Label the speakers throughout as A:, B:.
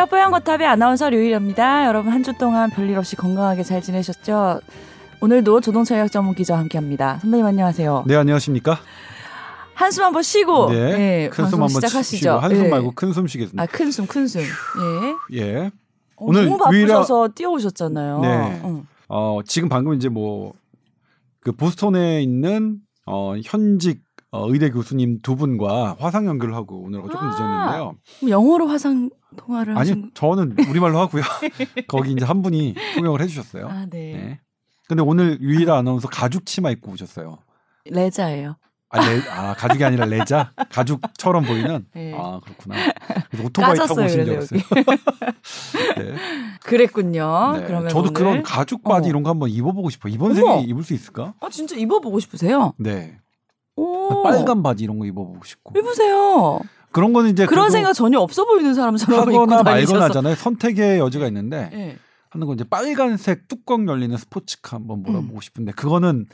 A: 안녕하세요. 뽀얀거탑의 아나운서 류일입니다. 여러분 한 주 동안 별일 없이 건강하게 잘 지내셨죠? 오늘도 조동차 예약 전문 기자와 함께합니다. 선배님 안녕하세요.
B: 네 안녕하십니까?
A: 한숨 한번 쉬고
B: 네,
A: 예,
B: 큰숨 한번
A: 시작하시죠.
B: 한숨
A: 예.
B: 말고 큰 숨 쉬겠습니다.
A: 아 큰숨 큰숨. 예.
B: 예.
A: 어,
B: 오늘
A: 너무 바쁘셔서 뛰어오셨잖아요.
B: 네.
A: 응.
B: 어 지금 방금 이제 뭐 그 보스턴에 있는 어 현직 어, 의대 교수님 두 분과 화상 연결을 하고 오늘 조금
A: 아,
B: 늦었는데요.
A: 영어로 화상 통화를
B: 아니
A: 하신
B: 저는 우리말로 하고요. 거기 이제 한 분이 통역을 해주셨어요.
A: 아, 네.
B: 네. 근데 오늘 유일한 아나운서 가죽 치마 입고 오셨어요.
A: 레자예요.
B: 아, 레, 아 가죽이 아니라 레자 가죽처럼 보이는.
A: 네.
B: 아 그렇구나. 그래서 오토바이 타고 오신 줄 알았어요. 네.
A: 그랬군요.
B: 네.
A: 어, 그러면
B: 저도
A: 오늘
B: 그런 가죽 바지
A: 어.
B: 이런 거 한번 입어보고 싶어요. 이번. 생에 입을 수 있을까?
A: 아 진짜 입어보고 싶으세요?
B: 네.
A: 오.
B: 빨간 바지 이런 거 입어보고 싶고.
A: 입으세요.
B: 그런 거는 이제
A: 그런 생각 전혀 없어 보이는 사람처럼
B: 하거나. 말거나 하잖아요. 선택의 여지가 있는데
A: 예.
B: 하는 건 이제 빨간색 뚜껑 열리는 스포츠카 한번 몰아보고 싶은데 그거는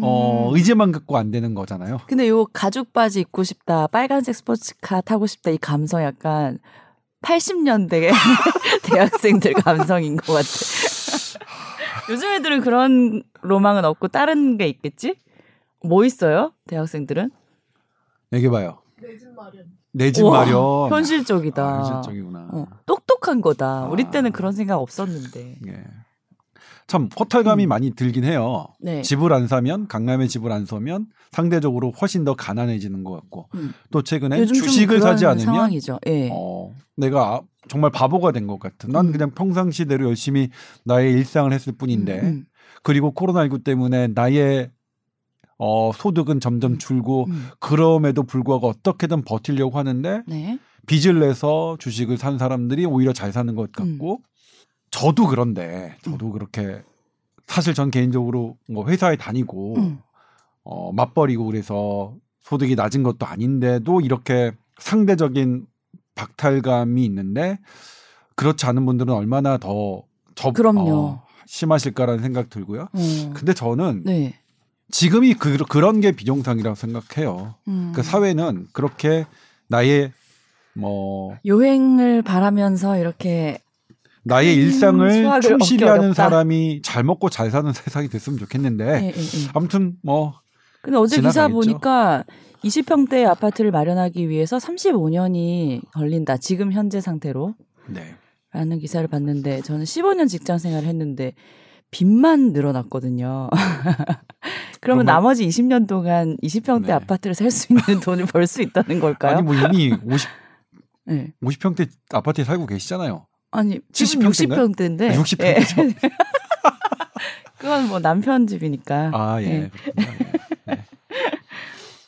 B: 어
A: 음.
B: 의지만 갖고 안 되는 거잖아요.
A: 근데 요 가죽 바지 입고 싶다, 빨간색 스포츠카 타고 싶다 이 감성 약간 80년대 대학생들 감성인 것 같아. 요즘 애들은 그런 로망은 없고 다른 게 있겠지? 뭐 있어요? 대학생들은?
B: 얘기해봐요. 내집
A: 우와,
B: 마련.
A: 현실적이다.
B: 아, 현실적이구나.
A: 어, 똑똑한 거다. 우리
B: 아.
A: 때는 그런 생각 없었는데.
B: 예. 참 허탈감이
A: 음.
B: 많이 들긴 해요.
A: 네.
B: 집을 안 사면 강남에 집을 안 사면 상대적으로 훨씬 더 가난해지는 것 같고
A: 음.
B: 또 최근에 주식을 사지 않으면.
A: 예.
B: 어, 내가 정말 바보가 된 것 같은. 난
A: 음.
B: 그냥 평상시대로 열심히 나의 일상을 했을 뿐인데
A: 음, 음,
B: 그리고 코로나19 때문에 나의 어, 소득은 점점 줄고
A: 음.
B: 그럼에도 불구하고 어떻게든 버티려고 하는데
A: 네.
B: 빚을 내서 주식을 산 사람들이 오히려 잘 사는 것
A: 음.
B: 같고 저도 그런데 저도 그렇게 사실 전 개인적으로 뭐 회사에 다니고
A: 음.
B: 어, 맞벌이고 그래서 소득이 낮은 것도 아닌데도 이렇게 상대적인 박탈감이 있는데 그렇지 않은 분들은 얼마나 더 저,
A: 그럼요.
B: 어, 심하실까라는 생각 들고요.
A: 어.
B: 근데 저는
A: 네.
B: 지금이 그, 그런 게 비정상이라고 생각해요.
A: 음.
B: 그 사회는 그렇게 나의 뭐
A: 요행을 바라면서 이렇게
B: 나의
A: 큰
B: 일상을 충실히 하는. 사람이 잘 먹고 잘 사는 세상이 됐으면 좋겠는데
A: 예, 예, 예.
B: 아무튼 뭐
A: 근데 어제 기사
B: 지나가겠죠.
A: 보니까 20평대 아파트를 마련하기 위해서 35년이 걸린다. 지금 현재 상태로.
B: 네.
A: 라는 기사를 봤는데 저는 15년 직장 생활을 했는데 빚만 늘어났거든요. 그러면
B: 그러면-
A: 나머지 20년 동안 20평대
B: 네.
A: 아파트를 살 수 있는 돈을 벌 수 있다는 걸까요?
B: 아니 뭐 이미 50
A: 네.
B: 50평대 아파트에 살고 계시잖아요.
A: 아니 지금
B: 70평대 인가요?
A: 60평대인데
B: 60평
A: 예.
B: 대죠.
A: 그건 뭐 남편 집이니까.
B: 아 예.
A: 예.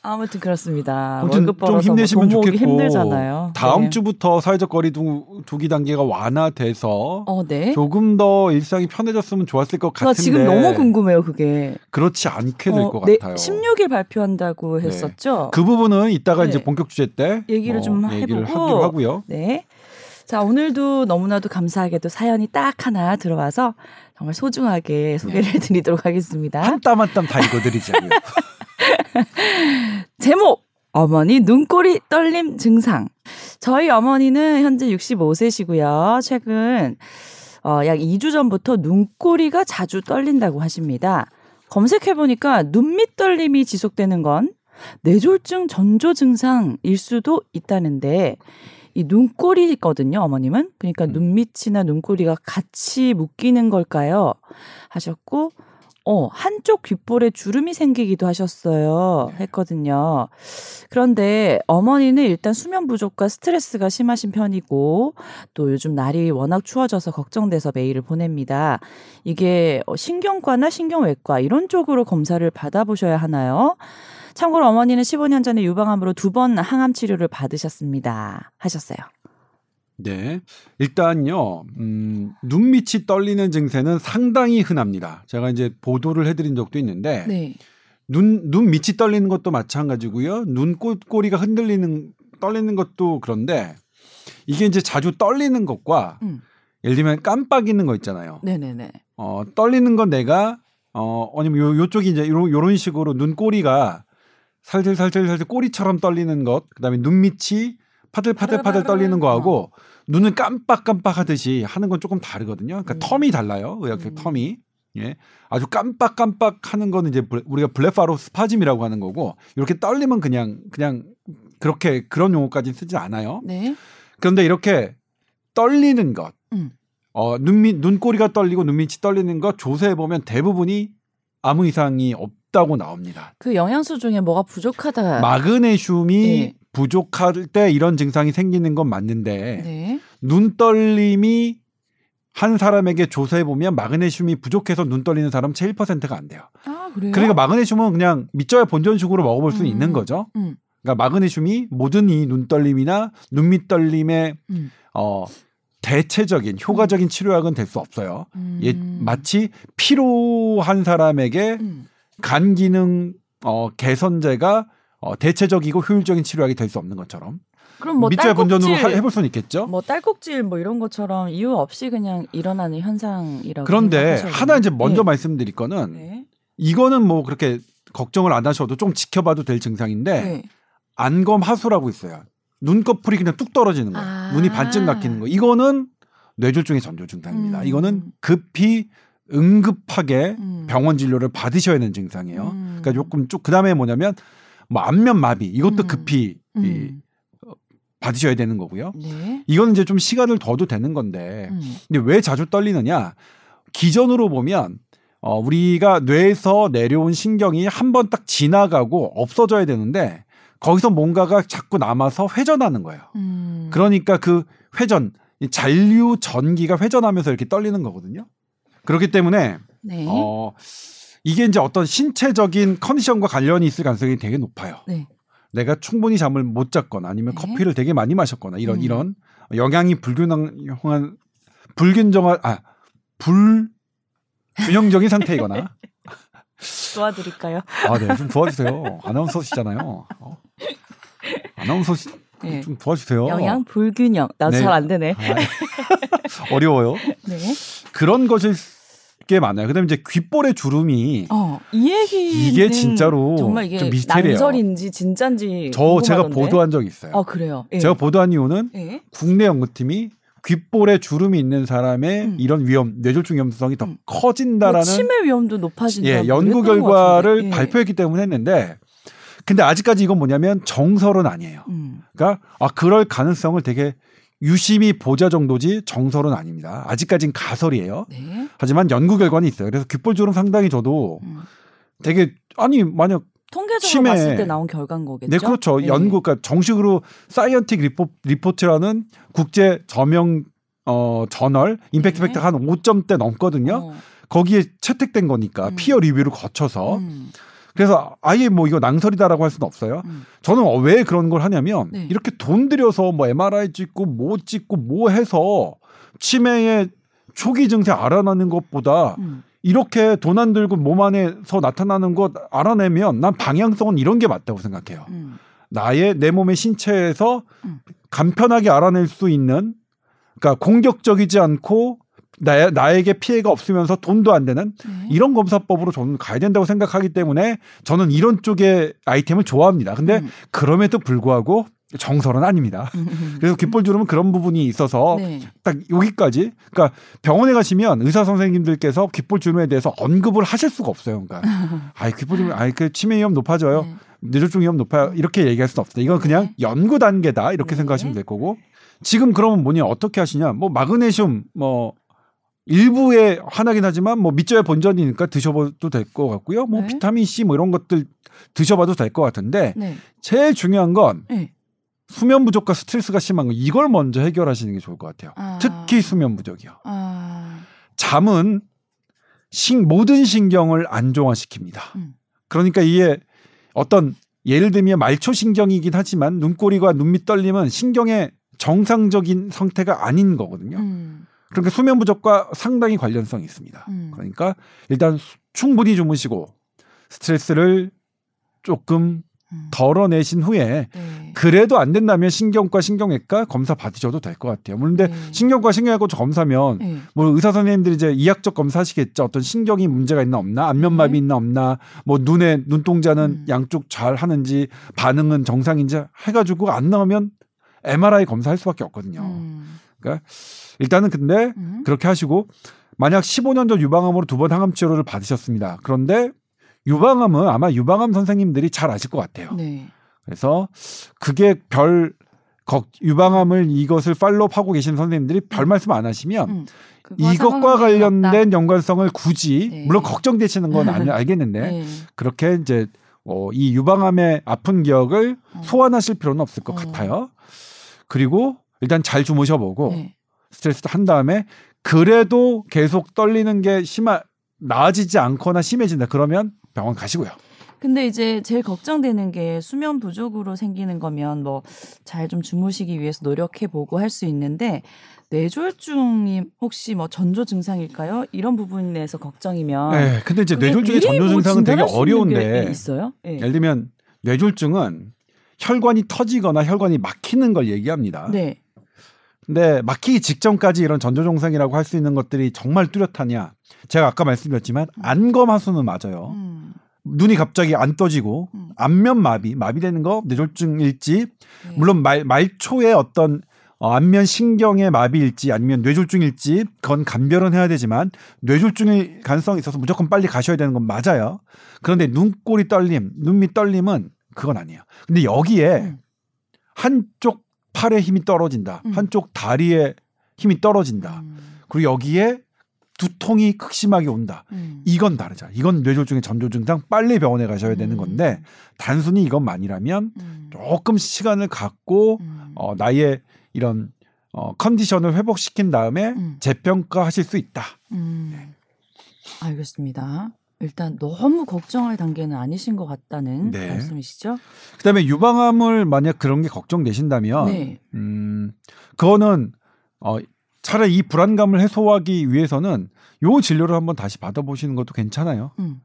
B: 네.
A: 아무튼 그렇습니다.
B: 아무튼 좀 힘내시면
A: 뭐
B: 좋겠고
A: 힘들잖아요.
B: 다음
A: 네.
B: 주부터 사회적 거리 두, 두기 단계가 완화돼서
A: 어, 네.
B: 조금 더 일상이 편해졌으면 좋았을
A: 것나
B: 같은데
A: 지금 너무 궁금해요, 그게.
B: 그렇지 않게 될
A: 어,
B: 것
A: 네,
B: 같아요.
A: 16일 발표한다고
B: 네.
A: 했었죠.
B: 그 부분은 이따가
A: 네.
B: 이제 본격 주제 때
A: 얘기를 뭐좀
B: 얘기를
A: 해보고
B: 하고요.
A: 네. 자, 오늘도 너무나도 감사하게도 사연이 딱 하나 들어와서 정말 소중하게 소개를
B: 네.
A: 해드리도록 하겠습니다.
B: 한 땀 한 땀 다 읽어드리자고요.
A: 제목! 어머니 눈꼬리 떨림 증상. 저희 어머니는 현재 65세시고요. 최근 어, 약 2주 전부터 눈꼬리가 자주 떨린다고 하십니다. 검색해보니까 눈밑 떨림이 지속되는 건 뇌졸중 전조 증상일 수도 있다는데 이 눈꼬리거든요, 어머님은. 그러니까
B: 음.
A: 눈밑이나 눈꼬리가 같이 묶이는 걸까요? 하셨고, 어, 한쪽 귓볼에 주름이 생기기도 하셨어요.
B: 네.
A: 했거든요. 그런데 어머니는 일단 수면 부족과 스트레스가 심하신 편이고 또 요즘 날이 워낙 추워져서 걱정돼서 메일을 보냅니다. 이게 어, 신경과나 신경외과 이런 쪽으로 검사를 받아보셔야 하나요? 참고로 어머니는 15년 전에 유방암으로 두 번 항암 치료를 받으셨습니다. 하셨어요.
B: 네. 일단요, 음, 눈밑이 떨리는 증세는 상당히 흔합니다. 제가 이제 보도를 해드린 적도 있는데,
A: 네.
B: 눈, 눈 밑이 떨리는 것도 마찬가지고요. 눈 꼬리가 흔들리는, 떨리는 것도 그런데, 이게 이제 자주 떨리는 것과,
A: 음.
B: 예를 들면 깜빡이는 거 있잖아요.
A: 네네네.
B: 어, 떨리는 건 내가, 어, 아니면 요, 요쪽이 이제 요런, 요런 식으로 눈꼬리가 살살살살살살 꼬리처럼 떨리는 것, 그 다음에 눈 밑이 파들파들 파들 떨리는 거하고 눈을 깜빡깜빡 하듯이 하는 건 조금 다르거든요. 그러니까
A: 음.
B: term이 달라요. 의학적
A: 음.
B: term이. 예. 아주 깜빡깜빡 하는 거는 이제 ble- 우리가 blepharospasm이라고 하는 거고 이렇게 떨리면 그냥 그냥 그렇게 그런 용어까지 쓰지 않아요.
A: 네.
B: 그런데 이렇게 떨리는 것,
A: 음.
B: 어, 눈밑 눈꼬리가 떨리고 눈밑이 떨리는 것 조사해 보면 대부분이 아무 이상이 없 다고 나옵니다.
A: 그 영양소 중에 뭐가 부족하다.
B: 마그네슘이
A: 네.
B: 부족할 때 이런 증상이 생기는 건 맞는데
A: 네.
B: 눈 떨림이 한 사람에게 조사해 보면 마그네슘이 부족해서 눈 떨리는 사람 채 1%가 안 돼요.
A: 아, 그래요?
B: 그러니까 마그네슘은 그냥 믿져야 본전식으로 먹어볼 수는
A: 음.
B: 있는 거죠.
A: 음.
B: 그러니까 마그네슘이 모든 이 눈떨림이나 눈밑 떨림의
A: 음.
B: 어 대체적인 효과적인 치료약은 될 수 없어요.
A: 음.
B: 예, 마치 피로한 사람에게
A: 음.
B: 간 기능 어 개선제가 어 대체적이고 효율적인 치료약이 될 수 없는 것처럼
A: 그럼 뭐
B: 하-
A: 딸꾹질
B: 해볼 수는 있겠죠.
A: 뭐 딸꾹질 뭐 이런 것처럼 이유 없이 그냥 일어나는 현상이라고
B: 그런데 하나 이제? 먼저
A: 네.
B: 말씀드릴 거는
A: 네.
B: 이거는 뭐 그렇게 걱정을 안 하셔도 좀 지켜봐도 될 증상인데
A: 네.
B: 안검 하수라고 있어요. 눈꺼풀이 그냥 뚝 떨어지는 거예요.
A: 아.
B: 눈이 반쯤 막히는 거. 이거는 뇌졸중의 전조 증상입니다.
A: 음.
B: 이거는 급히 응급하게
A: 음.
B: 병원 진료를 받으셔야 되는 증상이에요.
A: 음.
B: 그러니까 조금 쭉 그다음에 뭐냐면 뭐 안면 마비 이것도
A: 음.
B: 급히 이
A: 음.
B: 받으셔야 되는 거고요.
A: 네.
B: 이거는 이제 좀 시간을 둬도 되는 건데
A: 음.
B: 근데 왜 자주 떨리느냐? 기전으로 보면 어, 우리가 뇌에서 내려온 신경이 한 번 딱 지나가고 없어져야 되는데 거기서 뭔가가 자꾸 남아서 회전하는 거예요.
A: 음.
B: 그러니까 그 회전, 이 잔류 전기가 회전하면서 이렇게 떨리는 거거든요. 그렇기 때문에
A: 네.
B: 어, 이게 이제 어떤 신체적인 컨디션과 관련이 있을 가능성이 되게 높아요.
A: 네.
B: 내가 충분히 잠을 못 잤거나 아니면
A: 네.
B: 커피를 되게 많이 마셨거나 이런
A: 음.
B: 이런 영양이 불균형한 불균정한 아 불 균형적인 상태이거나
A: 도와드릴까요?
B: 아 네 좀 도와주세요 아나운서시잖아요 어. 아나운서시
A: 네.
B: 좀 도와주세요
A: 영양 불균형. 나도
B: 네.
A: 잘안 되네.
B: 아, 어려워요
A: 네.
B: 그런 것일 게 많아요 그다음에 이제 귓볼의 주름이
A: 어, 이 얘기
B: 이게 진짜로
A: 정말 이게
B: 좀 미스테리예요.
A: 난설인지 진짠지
B: 저 제가
A: 궁금하던데.
B: 보도한 적이 있어요
A: 아 그래요. 예.
B: 제가 보도한 이유는
A: 예.
B: 국내 연구팀이 귓볼에 주름이 있는 사람의
A: 음.
B: 이런 위험, 뇌졸중 위험성이 더
A: 음. 뭐
B: 커진다라는
A: 치매 위험도 높아진다.
B: 예,
A: 뭐
B: 연구 결과를.
A: 예.
B: 발표했기 때문에 했는데 근데 아직까지 이건 뭐냐면 정설은 아니에요.
A: 음.
B: 그러니까 아 그럴 가능성을 되게 유심히 보자 정도지 정설은 아닙니다. 아직까진 가설이에요.
A: 네.
B: 하지만 연구 결과는 있어요. 그래서 귓볼 주름 상당히 저도
A: 음.
B: 되게 아니 만약
A: 통계적으로
B: 치매.
A: 봤을 때 나온 결과인 거겠죠.
B: 네, 그렇죠.
A: 예.
B: 연구, 그러니까 정식으로 Scientific Repor, Report라는 국제 저명 어 저널 임팩트
A: 네.
B: factor가 한 5점대 넘거든요.
A: 어.
B: 거기에 채택된 거니까
A: 음.
B: 피어 리뷰를 거쳐서
A: 음.
B: 그래서 아예 뭐 이거 낭설이다라고 할 수는 없어요.
A: 음.
B: 저는 어, 왜 그런 걸 하냐면
A: 네.
B: 이렇게 돈 들여서 뭐 MRI 찍고 뭐 찍고 뭐 해서 치매의 초기 증세 알아내는 것보다
A: 음.
B: 이렇게 돈 안 들고 몸 안에서 나타나는 것 알아내면 난 방향성은 이런 게 맞다고 생각해요.
A: 음.
B: 나의 내 몸의 신체에서
A: 음.
B: 간편하게 알아낼 수 있는 그러니까 공격적이지 않고 나, 나에게 피해가 없으면서 돈도 안 되는
A: 네.
B: 이런 검사법으로 저는 가야 된다고 생각하기 때문에 저는 이런 쪽의 아이템을 좋아합니다. 근데
A: 음.
B: 그럼에도 불구하고 정설은 아닙니다.
A: 음, 음.
B: 그래서 귓볼주름은 그런 부분이 있어서
A: 네.
B: 딱 여기까지. 그러니까 병원에 가시면 의사 선생님들께서 귓볼주름에 대해서 언급을 하실 수가 없어요. 그러니까 아이 귓볼주름, 아이 그 치매 위험 높아져요.
A: 네.
B: 뇌졸중 위험 높아요. 이렇게 얘기할 수 없어요. 이건 그냥
A: 네.
B: 연구 단계다 이렇게
A: 네.
B: 생각하시면 될 거고. 지금 그러면 뭐냐 어떻게 하시냐? 뭐 마그네슘 뭐 일부에 하나긴 하지만 뭐 밑져야 본전이니까 드셔봐도 될 것 같고요. 뭐
A: 네.
B: 비타민 C 뭐 이런 것들 드셔봐도 될 것 같은데
A: 네.
B: 제일 중요한 건
A: 네.
B: 수면 부족과 스트레스가 심한 거 이걸 먼저 해결하시는 게 좋을 것 같아요.
A: 아.
B: 특히 수면 부족이요.
A: 아.
B: 잠은 신, 모든 신경을 안정화시킵니다.
A: 음.
B: 그러니까 이게 어떤 예를 들면 말초 신경이긴 하지만 눈꼬리와 눈밑 떨림은 신경의 정상적인 상태가 아닌 거거든요.
A: 음.
B: 그러니까 수면 부족과 상당히 관련성이 있습니다.
A: 음.
B: 그러니까 일단 수- 충분히 주무시고 스트레스를 조금
A: 음.
B: 덜어내신 후에
A: 네.
B: 그래도 안 된다면 신경과 신경외과 검사 받으셔도 될 것 같아요. 물론 근데
A: 네.
B: 신경과 신경외과 검사면
A: 네.
B: 뭐 의사 선생님들이 이제 이학적 검사 하시겠죠. 어떤 신경이 문제가 있나 없나, 안면마비
A: 네.
B: 있나 없나, 뭐 눈에 눈동자는
A: 음.
B: 양쪽 잘 하는지 반응은 정상인지 해가지고 안 나오면 MRI 검사할 수밖에 없거든요.
A: 음.
B: 일단은 근데
A: 음.
B: 그렇게 하시고 만약 15년 전 유방암으로 두 번 항암 치료를 받으셨습니다. 그런데 유방암은 아마 유방암 선생님들이 잘 아실 것 같아요.
A: 네.
B: 그래서 그게 별 걱- 유방암을 이것을 팔로우하고 계신 선생님들이 별 말씀 안 하시면
A: 음.
B: 이것과 관련된 연관성을 굳이
A: 네.
B: 물론 걱정되시는 건 알- 알겠는데.
A: 네.
B: 그렇게 이제 어, 이 유방암의 아픈 기억을
A: 어.
B: 소환하실 필요는 없을 것
A: 어.
B: 같아요. 그리고 일단 잘 주무셔보고
A: 네.
B: 스트레스 한 다음에 그래도 계속 떨리는 게 심하 나아지지 않거나 심해진다 그러면 병원 가시고요.
A: 근데 이제 제일 걱정되는 게 수면 부족으로 생기는 거면 뭐 잘 좀 주무시기 위해서 노력해 보고 할 수 있는데 뇌졸중이 혹시 뭐 전조 증상일까요? 이런 부분에서 걱정이면
B: 네, 근데 이제 뇌졸중의 전조
A: 뭐
B: 증상은 되게
A: 게
B: 어려운데
A: 있어요? 네.
B: 예를 들면 뇌졸중은 혈관이 터지거나 혈관이 막히는 걸 얘기합니다.
A: 네.
B: 근데 막히기 직전까지 이런 전조 증상이라고 할 수 있는 것들이 정말 뚜렷하냐? 제가 아까 말씀드렸지만 안검하수는 맞아요.
A: 음.
B: 눈이 갑자기 안 떠지고
A: 음.
B: 안면 마비, 마비되는 거 뇌졸중일지
A: 네.
B: 물론 말 말초에 어떤 어, 안면 신경의 마비일지 아니면 뇌졸중일지 그건 감별은 해야 되지만 뇌졸중일 가능성이 있어서 무조건 빨리 가셔야 되는 건 맞아요. 그런데 눈꼬리 떨림, 눈밑 떨림은 그건 아니에요. 근데 여기에
A: 음.
B: 한쪽 팔에 힘이 떨어진다.
A: 음.
B: 한쪽 다리에 힘이 떨어진다.
A: 음.
B: 그리고 여기에 두통이 극심하게 온다.
A: 음.
B: 이건 다르죠. 이건 뇌졸중의 전조 증상 빨리 병원에 가셔야 되는
A: 음.
B: 건데 단순히 이것만이라면
A: 음.
B: 조금 시간을 갖고
A: 음.
B: 어, 나의 이런 어, 컨디션을 회복시킨 다음에
A: 음.
B: 재평가하실 수 있다.
A: 음. 알겠습니다. 일단 너무 걱정할 단계는 아니신 것 같다는
B: 네.
A: 말씀이시죠?
B: 그다음에 유방암을 만약 그런 게 걱정되신다면
A: 네.
B: 음, 그거는 어, 차라리 이 불안감을 해소하기 위해서는 요 진료를 한번 다시 받아보시는 것도 괜찮아요.
A: 음.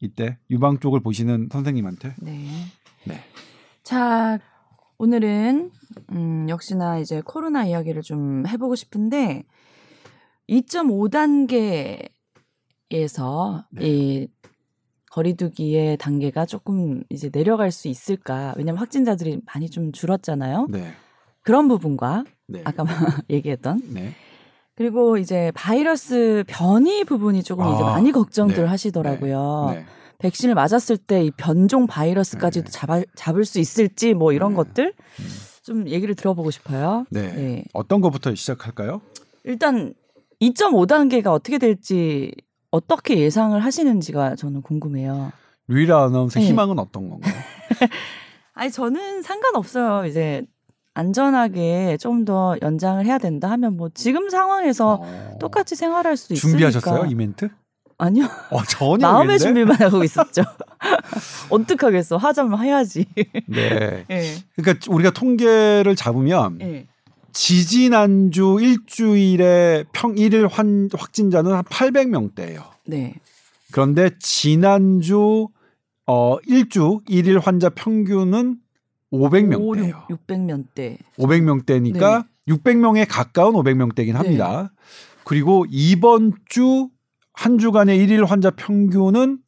B: 이때 유방 쪽을 보시는 선생님한테.
A: 네.
B: 네.
A: 자, 오늘은 음, 역시나 이제 코로나 이야기를 좀 해보고 싶은데 2.5단계 에서
B: 네.
A: 이 거리두기의 단계가 조금 이제 내려갈 수 있을까? 왜냐면 확진자들이 많이 좀 줄었잖아요.
B: 네.
A: 그런 부분과
B: 네.
A: 아까 얘기했던
B: 네.
A: 그리고 이제 바이러스 변이 부분이 조금 이제
B: 아,
A: 많이 걱정들
B: 네.
A: 하시더라고요.
B: 네.
A: 백신을 맞았을 때 이 변종 바이러스까지도
B: 네.
A: 잡아, 잡을 수 있을지 뭐 이런
B: 네.
A: 것들
B: 음.
A: 좀 얘기를 들어보고 싶어요.
B: 네.
A: 네.
B: 어떤 것부터 시작할까요?
A: 일단 2.5단계가 어떻게 될지 어떻게 예상을 하시는지가 저는 궁금해요.
B: 루이라 아나운서
A: 네.
B: 희망은 어떤 건가요?
A: 아니 저는 상관없어요. 이제 안전하게 좀 더 연장을 해야 된다 하면 뭐 지금 상황에서
B: 어.
A: 똑같이 생활할 수 있으니까.
B: 준비하셨어요 이 멘트?
A: 아니요.
B: 어 전혀
A: 마음의? 준비만 하고 있었죠. 어떡하겠어. 하자면 해야지.
B: 네.
A: 예.
B: 그러니까 우리가 통계를 잡으면
A: 예.
B: 지지난주 일주일에 평 일일 환, 확진자는 한 800명대예요.
A: 네.
B: 그런데 지난주 어 일주 일일 환자 평균은 500명대예요.
A: 600명대.
B: 500명대니까 600명에 가까운 500명대긴 합니다. 그리고 이번 주 한 주간의 일일 환자 평균은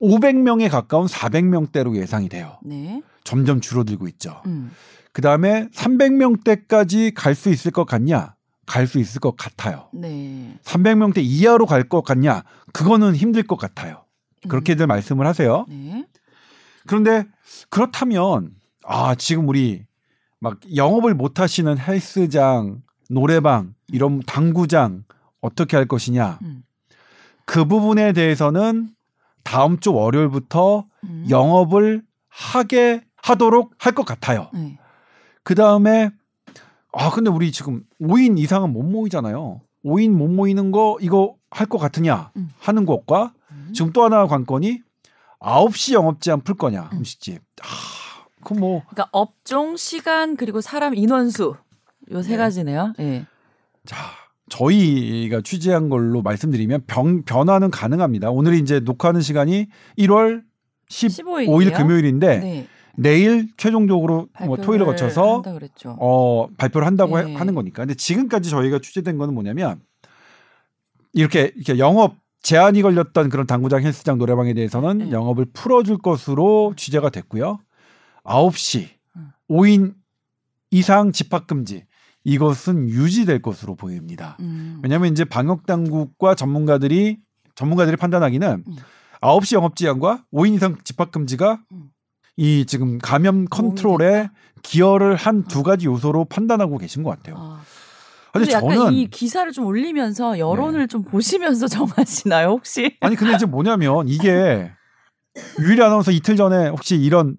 B: 500명에 가까운 400명대로 예상이 돼요.
A: 네.
B: 점점 줄어들고 있죠.
A: 음.
B: 그 다음에 300명대까지 갈 수 있을 것 같냐? 갈 수 있을 것 같아요.
A: 네.
B: 300명대 이하로 갈 것 같냐? 그거는 힘들 것 같아요. 그렇게들
A: 음.
B: 말씀을 하세요.
A: 네.
B: 그런데 그렇다면 아 지금 우리 막 영업을 못 하시는 헬스장, 노래방 이런 당구장 어떻게 할 것이냐?
A: 음.
B: 그 부분에 대해서는 다음 주 월요일부터
A: 음.
B: 영업을 하게 하도록 할 것 같아요.
A: 네.
B: 그 다음에 아 근데 우리 지금 5인 이상은 못 모이잖아요. 5인 못 모이는 거 이거 할 것 같으냐
A: 음.
B: 하는 것과
A: 음.
B: 지금 또 하나 관건이 9시 영업 제한 풀 거냐
A: 음.
B: 음식집. 아, 그 뭐
A: 그러니까 업종, 시간 그리고 사람 인원수 요세
B: 네.
A: 가지네요. 예.
B: 자, 저희가 취재한 걸로 말씀드리면 병, 변화는 가능합니다. 오늘 이제 녹화하는 시간이 1월 15일
A: 15일
B: 금요일인데
A: 네.
B: 내일 최종적으로 뭐 토요일을 거쳐서. 어, 발표를 한다고 해-
A: 네.
B: 하는 거니까. 근데 지금까지 저희가 취재된 거는 뭐냐면 이렇게 이렇게 영업 제한이 걸렸던 그런 당구장, 헬스장, 노래방에 대해서는
A: 네.
B: 영업을 풀어줄 것으로 취재가 됐고요. 9시
A: 음.
B: 5인 이상 집합 금지 이것은 유지될 것으로 보입니다.
A: 음.
B: 왜냐하면 이제 방역 당국과 전문가들이 전문가들이 판단하기는
A: 음.
B: 9시 영업 제한과 5인 이상 집합 금지가
A: 음.
B: 이 지금 감염 컨트롤에 기여를 한 두 가지 요소로 판단하고 계신 것 같아요.
A: 아. 약간
B: 저는
A: 이 기사를 좀 올리면서 여론을 좀 보시면서 정하시나요 혹시?
B: 아니 근데 이제 뭐냐면 이게 유일 아나운서 이틀 전에 혹시 이런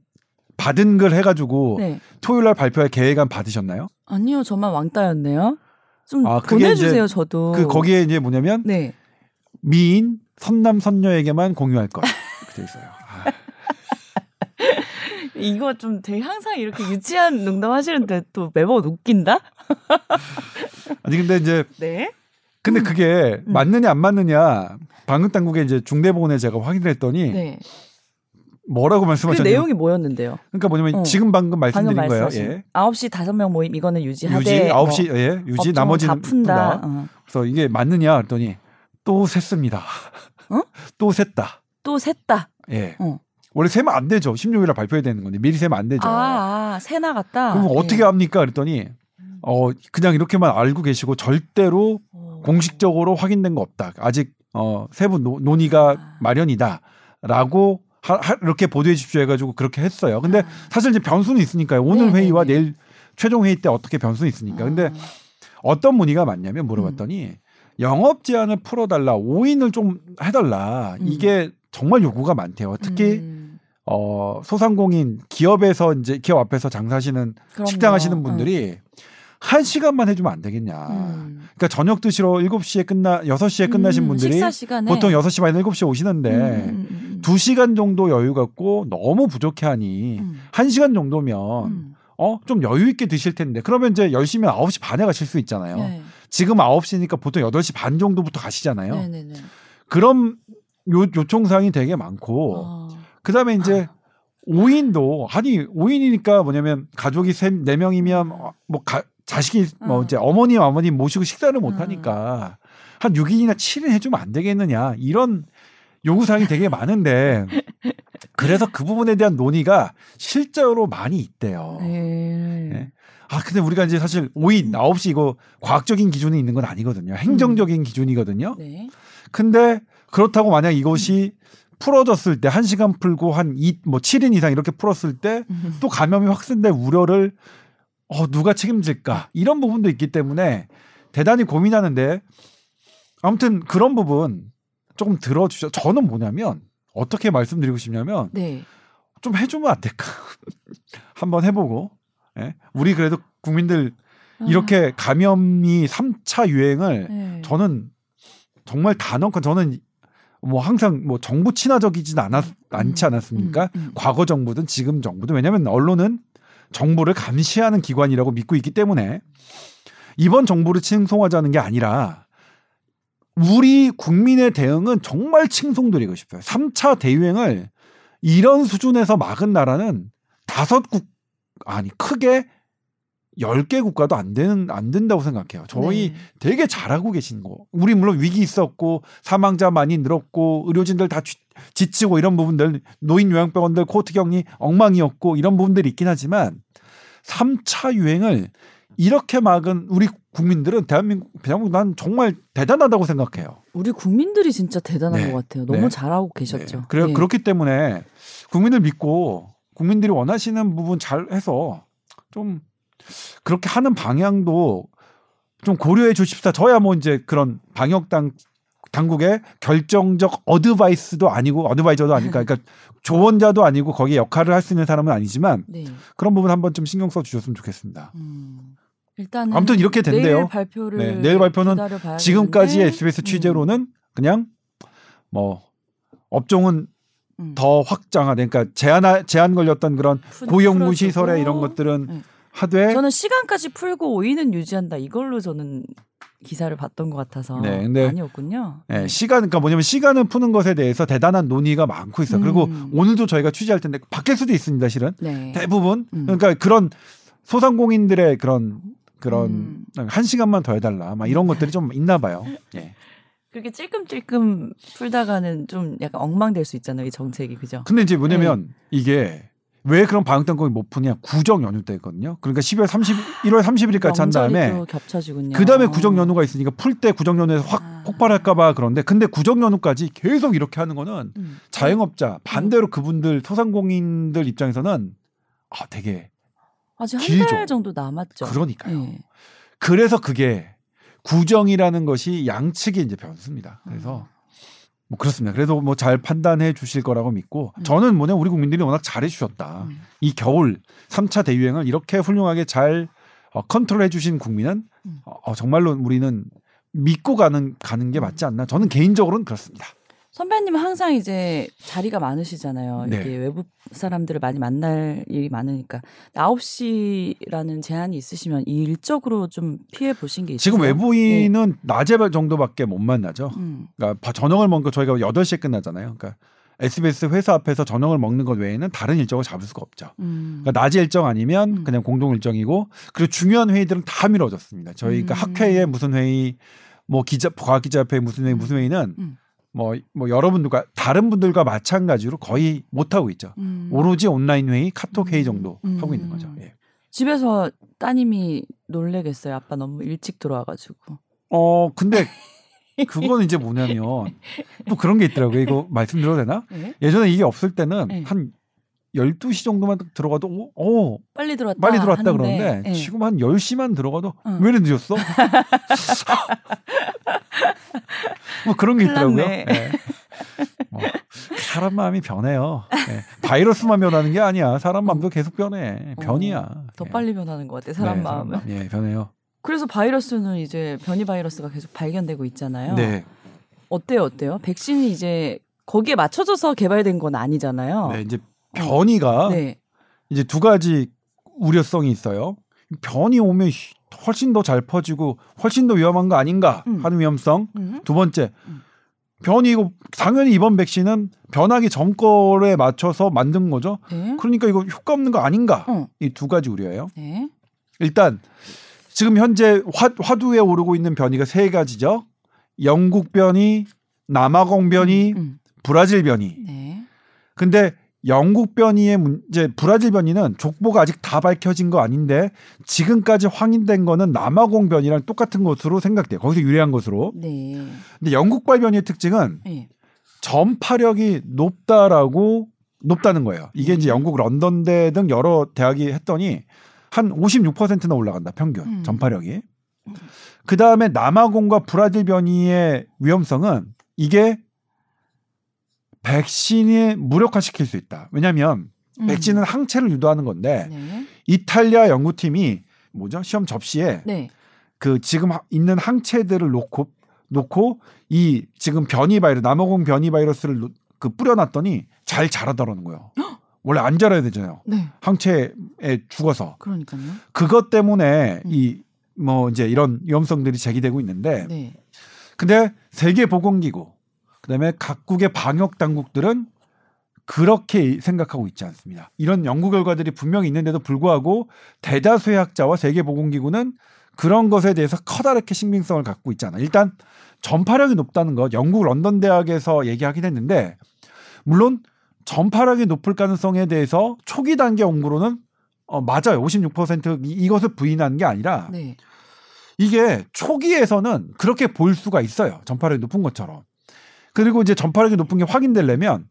B: 받은 글 해가지고
A: 네.
B: 토요일 날 발표할 계획안 받으셨나요?
A: 아니요, 저만 왕따였네요. 좀
B: 아,
A: 보내주세요, 저도.
B: 그 거기에 이제 뭐냐면
A: 네.
B: 미인 선남 선녀에게만 공유할 것 이렇게 돼 있어요. 아,
A: 이거 좀 되게 항상 이렇게 유치한 농담 하시는데 또 매번 웃긴다?
B: 아니 근데 이제
A: 네.
B: 근데 그게
A: 음.
B: 맞느냐 안 맞느냐 방역 당국에 이제 중대보건에 제가 확인을 했더니
A: 네.
B: 뭐라고
A: 그
B: 말씀하셨냐면
A: 내용이 뭐였는데요?
B: 그러니까 뭐냐면
A: 어.
B: 지금 방금 말씀드린
A: 방금
B: 거예요. 예.
A: 9시 5명 모임 이거는 유지하되
B: 유지
A: 뭐
B: 9시 예 유지 나머지는
A: 다 푼다. 어.
B: 그래서 이게 맞느냐 했더니 또 샜습니다.
A: 어?
B: 또 샜다.
A: 또 샜다.
B: 예.
A: 어.
B: 원래 세면 안 되죠. 16일에 발표해야 되는 건데 미리 세면 안 되죠.
A: 아, 아, 새 나갔다.
B: 그럼 어떻게
A: 예.
B: 합니까? 그랬더니 어 그냥 이렇게만 알고 계시고 절대로
A: 어.
B: 공식적으로 확인된 거 없다. 아직 어 세부 노- 논의가
A: 아.
B: 마련이다라고 하, 하- 이렇게 보도해 주십시오 해가지고 그렇게 했어요. 근데
A: 아.
B: 사실 이제 변수는 있으니까요. 오늘
A: 네네네.
B: 회의와 내일 최종 회의 때 어떻게 변수는 있으니까. 근데
A: 아.
B: 어떤 문의가 많냐면 물어봤더니 영업 제한을 풀어달라, 5인을 좀 해달라.
A: 음.
B: 이게 정말 요구가 많대요. 특히
A: 음,
B: 어 소상공인 기업에서 이제 기업 앞에서 장사하시는
A: 그럼요.
B: 식당 하시는 분들이 한 시간만 해주면 안 되겠냐.
A: 음.
B: 그러니까 저녁 드시러 7시에 끝나 6시에 끝나신
A: 음,
B: 분들이 보통 6시 반 7시에 오시는데
A: 음, 음, 음,
B: 두 2시간 정도 여유 갖고 너무 부족해 하니
A: 음.
B: 한 1시간 정도면
A: 음.
B: 어, 좀 여유 있게 드실 텐데 그러면 이제 10시면 9시 반에 가실 수 있잖아요.
A: 네.
B: 지금 9시니까 보통 8시 반 정도부터 가시잖아요.
A: 네네네.
B: 그런 요, 요청사항이 되게 많고
A: 어.
B: 그다음에 이제 5인도 아니 5인이니까 뭐냐면 가족이 세, 4명이면 뭐 가, 자식이 뭐
A: 음.
B: 이제 어머님 아버님 모시고 식사를 못
A: 음.
B: 하니까 한 6인이나 7인 해주면 안 되겠느냐 이런 요구사항이 되게 많은데 그래서 그 부분에 대한 논의가 실제로 많이 있대요.
A: 네.
B: 네. 아 근데 우리가 이제 사실 5인 9시 이거 과학적인 기준이 있는 건 아니거든요. 행정적인 기준이거든요.
A: 네.
B: 근데 그렇다고 만약 이것이 풀어졌을 때 1시간 풀고 한 2, 뭐 7인 이상 이렇게 풀었을 때
A: 음.
B: 또 감염이 확산될 우려를 어, 누가 책임질까? 이런 부분도 있기 때문에 대단히 고민하는데 아무튼 그런 부분 조금 들어주셔. 저는 뭐냐면 어떻게 말씀드리고 싶냐면
A: 네.
B: 좀 해주면 안 될까? 한번 해보고. 예? 우리 그래도 국민들 이렇게 감염이 3차 유행을
A: 아, 네.
B: 저는 정말 단언컨 저는 뭐 항상 뭐 정부 친화적이진 않았 않지 않았습니까?
A: 음, 음.
B: 과거 정부든 지금 정부든 왜냐하면 언론은 정부를 감시하는 기관이라고 믿고 있기 때문에 이번 정부를 칭송하자는 게 아니라 우리 국민의 대응은 정말 칭송드리고 싶어요. 3차 대유행을 이런 수준에서 막은 나라는 다섯 국 아니 크게 10개 국가도 안 되는 안 된다고 생각해요. 저희
A: 네.
B: 되게 잘하고 계신 거. 우리 물론 위기 있었고 사망자 많이 늘었고 의료진들 다 쥐- 지치고 이런 부분들 노인 요양병원들 코트 격리 엉망이었고 이런 부분들이 있긴 하지만 3차 유행을 이렇게 막은 우리 국민들은 대한민국 대한민국 난 정말 대단하다고 생각해요.
A: 우리 국민들이 진짜 대단한
B: 네.
A: 것 같아요. 너무
B: 네.
A: 잘하고 계셨죠.
B: 네. 그래
A: 네.
B: 그렇기 때문에 국민을 믿고 국민들이 원하시는 부분 잘 해서 좀 그렇게 하는 방향도 좀 고려해 주십사. 저야 뭐 이제 그런 방역 당 당국의 결정적 어드바이스도 아니고 어드바이저도 아니까 그러니까 조언자도 아니고 거기에 역할을 할 수 있는 사람은 아니지만
A: 네.
B: 그런 부분 한번 좀 신경 써 주셨으면 좋겠습니다.
A: 음. 일단은
B: 아무튼 이렇게 된대요.
A: 내일 발표를
B: 네, 내일 발표는
A: 기다려봐야
B: 지금까지
A: 되는데,
B: SBS
A: 음,
B: 취재로는 그냥 뭐 업종은
A: 음.
B: 더 확장하되 그러니까 제한 제한 걸렸던 그런
A: 푸-
B: 고용무. 시설에 이런 것들은
A: 네.
B: 하되
A: 저는 시간까지 풀고 5인은 유지한다. 이걸로 저는 기사를 봤던 것 같아서
B: 네, 근데-
A: 아니었군요.
B: 예, 시간 그러니까 뭐냐면 시간을 푸는 것에 대해서 대단한 논의가 많고 있어요. 그리고
A: 음.
B: 오늘도 저희가 취재할 텐데 바뀔 수도 있습니다. 실은
A: 네.
B: 대부분
A: 음.
B: 그러니까 그런 소상공인들의 그런 그런
A: 음.
B: 한 시간만 더 해달라 막 이런 것들이 좀 있나 봐요. 예.
A: 그렇게 찔끔찔끔 풀다가는 좀 약간 엉망될 수 있잖아요. 이 정책이 그죠?
B: 근데 이제 뭐냐면 이게 왜 그런 방역 당국이 못 푸냐? 구정 연휴 때거든요. 그러니까 12월 30, 1월 31일까지 한 다음에. 그 다음에 구정 연휴가 있으니까 풀 때 구정 연휴에서 확
A: 아.
B: 폭발할까봐 그런데 근데 구정 연휴까지 계속 이렇게 하는 거는
A: 음.
B: 자영업자 반대로 그분들 소상공인들 입장에서는 아 되게
A: 아직 한. 달 정도 남았죠.
B: 그러니까요.
A: 예.
B: 그래서 그게 구정이라는 것이 양측의 이제 변수입니다. 그래서 뭐 그렇습니다. 그래도 뭐 잘 판단해 주실 거라고 믿고
A: 음.
B: 저는 뭐냐 우리 국민들이 워낙 잘해 주셨다.
A: 음.
B: 이 겨울 3차 대유행을 이렇게 훌륭하게 잘 어, 컨트롤해 주신 국민은
A: 음.
B: 어, 정말로 우리는 믿고 가는 가는 게 맞지 않나. 저는 개인적으로는 그렇습니다.
A: 선배님은 항상 이제 자리가 많으시잖아요.
B: 네.
A: 이게 외부 사람들을 많이 만날 일이 많으니까 9시라는 제한이 있으시면 이 일적으로 좀 피해 보신 게 있어요?
B: 지금 외부인은 낮에 정도밖에 못 만나죠.
A: 음.
B: 그러니까 바- 저녁을 먹는 거 저희가 8시에 끝나잖아요. 그러니까 SBS 회사 앞에서 저녁을 먹는 것 외에는 다른 일정을 잡을 수가 없죠.
A: 음.
B: 그러니까 낮에 일정 아니면
A: 음.
B: 그냥 공동 일정이고 그리고 중요한 회의들은 다 미뤄졌습니다. 저희 가
A: 음.
B: 학회에 무슨 회의, 뭐 기자 과학 기자협회 무슨 회의
A: 음.
B: 무슨 회의는
A: 음.
B: 뭐, 뭐 여러분들과 다른 분들과 마찬가지로 거의 못 하고 있죠.
A: 음.
B: 오로지 온라인 회의, 카톡 회의
A: 음.
B: 정도
A: 음.
B: 하고 있는 거죠. 예.
A: 집에서 따님이 놀래겠어요. 아빠 너무 일찍 들어와가지고.
B: 어 근데 그거는 이제 뭐냐면 또 그런 게 있더라고요. 이거 말씀드려도 되나?
A: 네?
B: 예전에 이게 없을 때는
A: 네.
B: 한 12시 정도만 딱 들어가도 어, 어
A: 빨리 들어왔다.
B: 빨리 들어왔다
A: 하는데,
B: 그러는데
A: 예.
B: 지금 한 10시만 들어가도
A: 응.
B: 왜 이렇게 늦었어? 뭐 그런 게 있더라고요. 예. 뭐, 사람 마음이 변해요. 예. 바이러스만 변하는 게 아니야. 사람 마음도 계속 변해. 변이야.
A: 어, 더
B: 예.
A: 빨리 변하는 것 같아. 사람
B: 네,
A: 마음은.
B: 마음. 예, 변해요.
A: 그래서 바이러스는 이제 변이 바이러스가 계속 발견되고 있잖아요.
B: 네.
A: 어때요, 어때요? 백신이 이제 거기에 맞춰져서 개발된 건 아니잖아요.
B: 네, 이제 변이가
A: 네.
B: 이제 두 가지 우려성이 있어요. 변이 오면 씨, 훨씬 더 잘 퍼지고 훨씬 더 위험한 거 아닌가
A: 음.
B: 하는 위험성.
A: 음.
B: 두 번째,
A: 음.
B: 변이 이거 당연히 이번 백신은 변하기 전 거에 맞춰서 만든 거죠.
A: 네.
B: 그러니까 이거 효과 없는 거 아닌가?
A: 어.
B: 이두 가지 우려예요.
A: 네.
B: 일단 지금 현재 화, 화두에 오르고 있는 변이가 세 가지죠. 영국 변이, 남아공 변이,
A: 음.
B: 브라질 변이.
A: 네.
B: 근데 영국 변이의 문제, 브라질 변이는 족보가 아직 다 밝혀진 거 아닌데 지금까지 확인된 거는 남아공 변이랑 똑같은 것으로 생각돼요. 거기서 유래한 것으로.
A: 네.
B: 근데 영국발 변이의 특징은
A: 네.
B: 전파력이 높다라고 높다는 거예요. 이게 이제
A: 음.
B: 영국 런던대 등 여러 대학이 했더니 한 56%나 올라간다 평균
A: 음.
B: 전파력이. 그 다음에 남아공과 브라질 변이의 위험성은 이게 백신이 무력화시킬 수 있다. 왜냐하면
A: 음.
B: 백신은 항체를 유도하는 건데
A: 네.
B: 이탈리아 연구팀이 뭐죠 시험 접시에
A: 네.
B: 그 지금 하- 있는 항체들을 놓고 놓고 이 지금 변이 바이러스 남아공 변이 바이러스를 놓- 그 뿌려놨더니 잘 자라더라는 거예요. 원래 안 자라야 되잖아요.
A: 네.
B: 항체에 죽어서
A: 그러니까요.
B: 그것 때문에
A: 음.
B: 이뭐 이제 이런 위험성들이 제기되고 있는데
A: 네.
B: 근데 세계 보건기구 그다음에 각국의 방역 당국들은 그렇게 생각하고 있지 않습니다. 이런 연구 결과들이 분명히 있는데도 불구하고 대다수의 학자와 세계 보건기구는 그런 것에 대해서 커다랗게 신빙성을 갖고 있지 않아. 일단 전파력이 높다는 것 영국 런던 대학에서 얘기하긴 했는데 물론 전파력이 높을 가능성에 대해서 초기 단계 연구로는 어, 맞아요. 56% 이- 이것을 부인하는 게 아니라
A: 네.
B: 이게 초기에서는 그렇게 보일 수가 있어요. 전파력이 높은 것처럼. 그리고 이제 전파력이 높은 게 확인되려면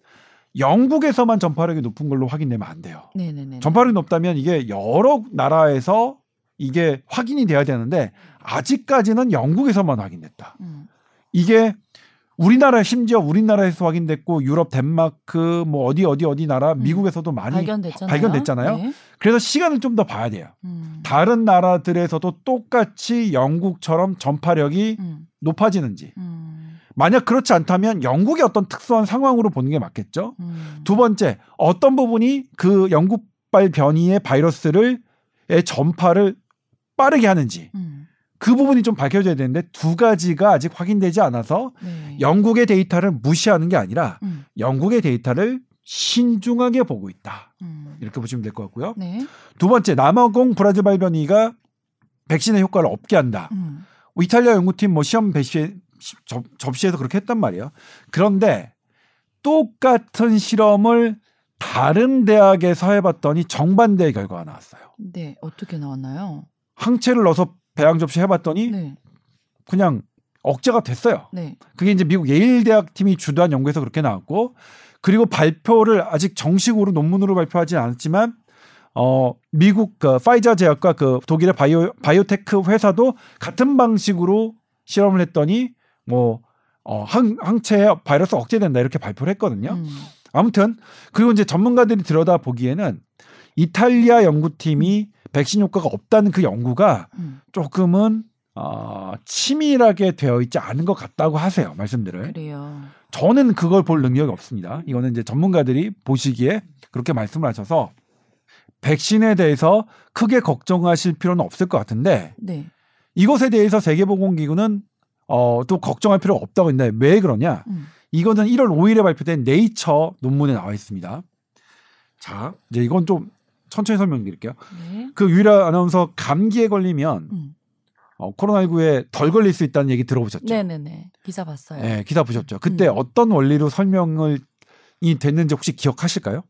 B: 영국에서만 전파력이 높은 걸로 확인되면 안 돼요.
A: 네, 네, 네.
B: 전파력이 높다면 이게 여러 나라에서 이게 확인이 돼야 되는데 아직까지는 영국에서만 확인됐다.
A: 음.
B: 이게 우리나라 심지어 우리나라에서 확인됐고 유럽 덴마크 뭐 어디 어디 어디 나라
A: 음.
B: 미국에서도 많이
A: 발견됐잖아요.
B: 발견됐잖아요.
A: 네.
B: 그래서 시간을 좀 더 봐야 돼요.
A: 음.
B: 다른 나라들에서도 똑같이 영국처럼 전파력이
A: 음.
B: 높아지는지.
A: 음.
B: 만약 그렇지 않다면 영국의 어떤 특수한 상황으로 보는 게 맞겠죠.
A: 음.
B: 두 번째, 어떤 부분이 그 영국발 변이의 바이러스를 의 전파를 빠르게 하는지
A: 음.
B: 그 부분이 좀 밝혀져야 되는데 두 가지가 아직 확인되지 않아서
A: 네.
B: 영국의 데이터를 무시하는 게 아니라
A: 음.
B: 영국의 데이터를 신중하게 보고 있다.
A: 음.
B: 이렇게 보시면 될 것 같고요.
A: 네.
B: 두 번째, 남아공 브라질 발 변이가 백신의 효과를 없게 한다.
A: 음.
B: 뭐 이탈리아 연구팀 뭐 시험 배시 접, 접시에서 그렇게 했단 말이에요. 그런데 똑같은 실험을 다른 대학에서 해봤더니 정반대의 결과가 나왔어요.
A: 네, 어떻게 나왔나요?
B: 항체를 넣어서 배양 접시 해봤더니
A: 네,
B: 그냥 억제가 됐어요.
A: 네.
B: 그게 이제 미국 예일 대학 팀이 주도한 연구에서 그렇게 나왔고 그리고 발표를 아직 정식으로 논문으로 발표하지 않았지만 어 미국 그 파이자 제약과 그 독일의 바이오 바이오테크 회사도 같은 방식으로 실험을 했더니 뭐 어, 항, 항체 바이러스 억제된다 이렇게 발표를 했거든요.
A: 음.
B: 아무튼 그리고 이제 전문가들이 들여다 보기에는 이탈리아 연구팀이 백신 효과가 없다는 그 연구가
A: 음.
B: 조금은 어, 치밀하게 되어 있지 않은 것 같다고 하세요 말씀들을.
A: 그래요.
B: 저는 그걸 볼 능력이 없습니다. 이거는 이제 전문가들이 보시기에 그렇게 말씀을 하셔서 백신에 대해서 크게 걱정하실 필요는 없을 것 같은데
A: 네.
B: 이것에 대해서 세계보건기구는 어, 또 걱정할 필요가 없다고 했는데 왜 그러냐?
A: 음.
B: 이거는 1월 5일에 발표된 네이처 논문에 나와 있습니다. 자, 이제 이건 좀 천천히 설명드릴게요.
A: 네.
B: 그 유일한 아나운서 감기에 걸리면
A: 음.
B: 어, 코로나19에 덜 걸릴 수 있다는 얘기 들어보셨죠?
A: 네네네. 기사 봤어요.
B: 네, 기사 보셨죠? 그때
A: 음.
B: 어떤 원리로 설명을 이 됐는지 혹시 기억하실까요?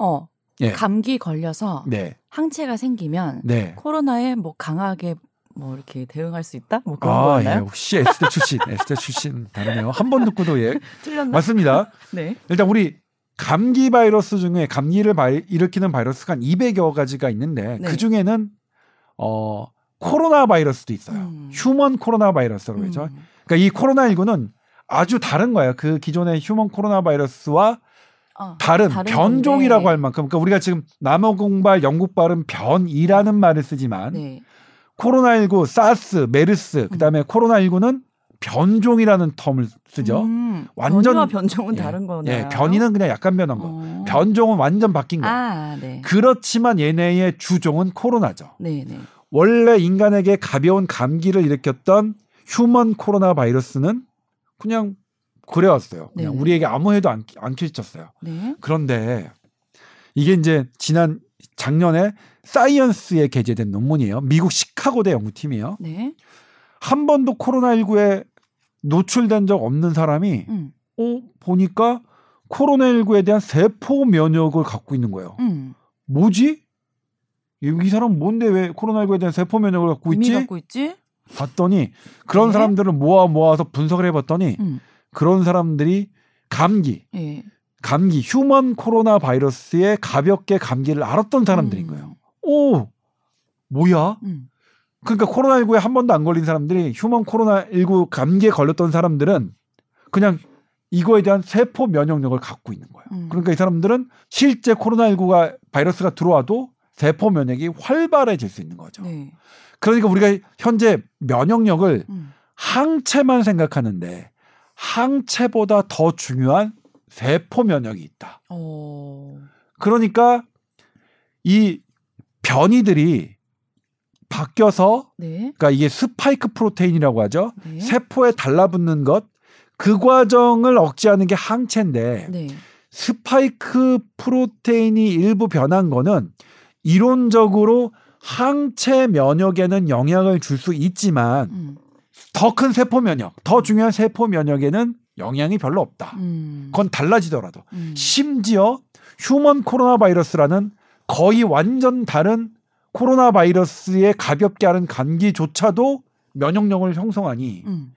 A: 어.
B: 예.
A: 감기 걸려서
B: 네,
A: 항체가 생기면
B: 네.
A: 코로나에 뭐 강하게 뭐 이렇게 대응할 수 있다? 뭐 그런
B: 아, 예,
A: 거였나요?
B: 혹시 S대 출신, S대 출신 다르네요. 한 번 듣고도 예,
A: 틀렸나?
B: 맞습니다.
A: 네.
B: 일단 우리 감기 바이러스 중에 감기를 바이- 일으키는 바이러스가 한 200여 가지가 있는데
A: 네.
B: 그 중에는 어 코로나 바이러스도 있어요.
A: 음.
B: human 코로나 바이러스라고 그러죠.
A: 음.
B: 그러니까 이 코로나 19는 아주 다른 거예요. 그 기존의 human 코로나 바이러스와
A: 어,
B: 다른, 변종이라고
A: 건데.
B: 할 만큼 그러니까 우리가 지금 남아공발 영국발은 변이라는 말을 쓰지만
A: 네.
B: 코로나19, 사스, 메르스 그다음에 코로나19는 변종이라는 term을 쓰죠.
A: 음,
B: 완전-
A: 변이와 변종은
B: 예.
A: 다른 거네요.
B: 예, 변이는 그냥 약간 변한 거.
A: 어.
B: 변종은 완전 바뀐 거.
A: 아, 네.
B: 그렇지만 얘네의 주종은 코로나죠.
A: 네, 네.
B: 원래 인간에게 가벼운 감기를 일으켰던 휴먼 코로나 바이러스는 그냥 그래왔어요. 그냥
A: 네네.
B: 우리에게 아무 해도 안, 안 끼쳤어요.
A: 네.
B: 그런데 이게 이제 지난 작년에 사이언스에 게재된 논문이에요. 미국 시카고대 연구팀이에요.
A: 네.
B: 한 번도 코로나19에 노출된 적 없는 사람이
A: 음.
B: 어 보니까 코로나19에 대한 세포 면역을 갖고 있는 거예요.
A: 음.
B: 뭐지? 이, 이 사람 뭔데 왜 코로나19에 대한 세포 면역을 갖고 있지?
A: 갖고 있지?
B: 봤더니 그런
A: 네.
B: 사람들을 모아 모아서 분석을 해봤더니
A: 음.
B: 그런 사람들이 감기,
A: 예.
B: 감기, human 코로나 바이러스에 가볍게 감기를 앓았던 사람들인
A: 음.
B: 거예요. 오, 뭐야?
A: 음.
B: 그러니까 코로나19에 한 번도 안 걸린 사람들이 human 코로나19 감기에 걸렸던 사람들은 그냥 이거에 대한 세포 면역력을 갖고 있는 거예요.
A: 음.
B: 그러니까 이 사람들은 실제 코로나19가 바이러스가 들어와도 세포 면역이 활발해질 수 있는 거죠.
A: 네.
B: 그러니까 우리가 현재 면역력을
A: 음.
B: 항체만 생각하는데 항체보다 더 중요한 세포 면역이 있다.
A: 어.
B: 그러니까 이 변이들이 바뀌어서
A: 네.
B: 그러니까 이게 스파이크 프로테인이라고 하죠.
A: 네.
B: 세포에 달라붙는 것 그 과정을 억제하는 게 항체인데
A: 네.
B: 스파이크 프로테인이 일부 변한 거는 이론적으로 항체 면역에는 영향을 줄 수 있지만
A: 음.
B: 더큰 세포 면역, 더 중요한 세포 면역에는 영향이 별로 없다.
A: 음.
B: 그건 달라지더라도
A: 음.
B: 심지어 휴먼 코로나 바이러스라는 거의 완전 다른 코로나 바이러스에 가볍게 하는 감기조차도 면역력을 형성하니
A: 음.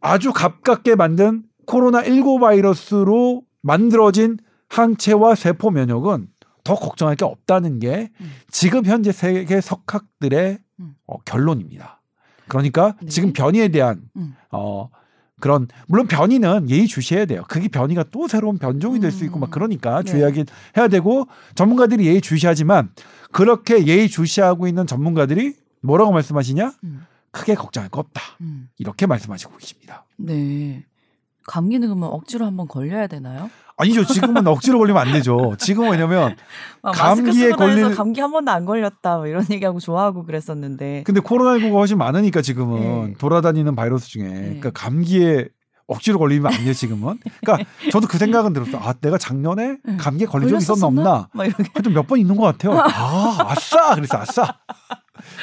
B: 아주 가깝게 만든 코로나 19 바이러스로 만들어진 항체와 세포 면역은 더 걱정할 게 없다는 게
A: 음.
B: 지금 현재 세계 석학들의
A: 음.
B: 어, 결론입니다. 그러니까
A: 네.
B: 지금 변이에 대한
A: 음.
B: 어 그런 물론 변이는 예의 주시해야 돼요. 그게 변이가 또 새로운 변종이 될 수 있고 막
A: 음.
B: 그러니까
A: 네.
B: 주의하긴 해야 되고 전문가들이 예의 주시하지만 그렇게 예의 주시하고 있는 전문가들이 뭐라고 말씀하시냐?
A: 음.
B: 크게 걱정할 거 없다.
A: 음.
B: 이렇게 말씀하시고 계십니다.
A: 네. 감기는 그러면 억지로 한번 걸려야 되나요?
B: 아니죠. 지금은 억지로 걸리면 안 되죠. 지금 왜냐면
A: 아,
B: 감기에 걸리는-
A: 감기 한 번도 안 걸렸다 뭐 이런 얘기하고 좋아하고 그랬었는데
B: 근데 코로나19가 훨씬 많으니까 지금은
A: 네.
B: 돌아다니는 바이러스 중에 그러니까 감기에 억지로 걸리면 안 돼요, 지금은. 그러니까 저도 그 생각은 들었어. 아, 내가 작년에
A: 네.
B: 감기에 걸린 적 있었나? 없나? 하여튼 몇 번 있는 것 같아요. 아, 아싸! 그래서 아싸!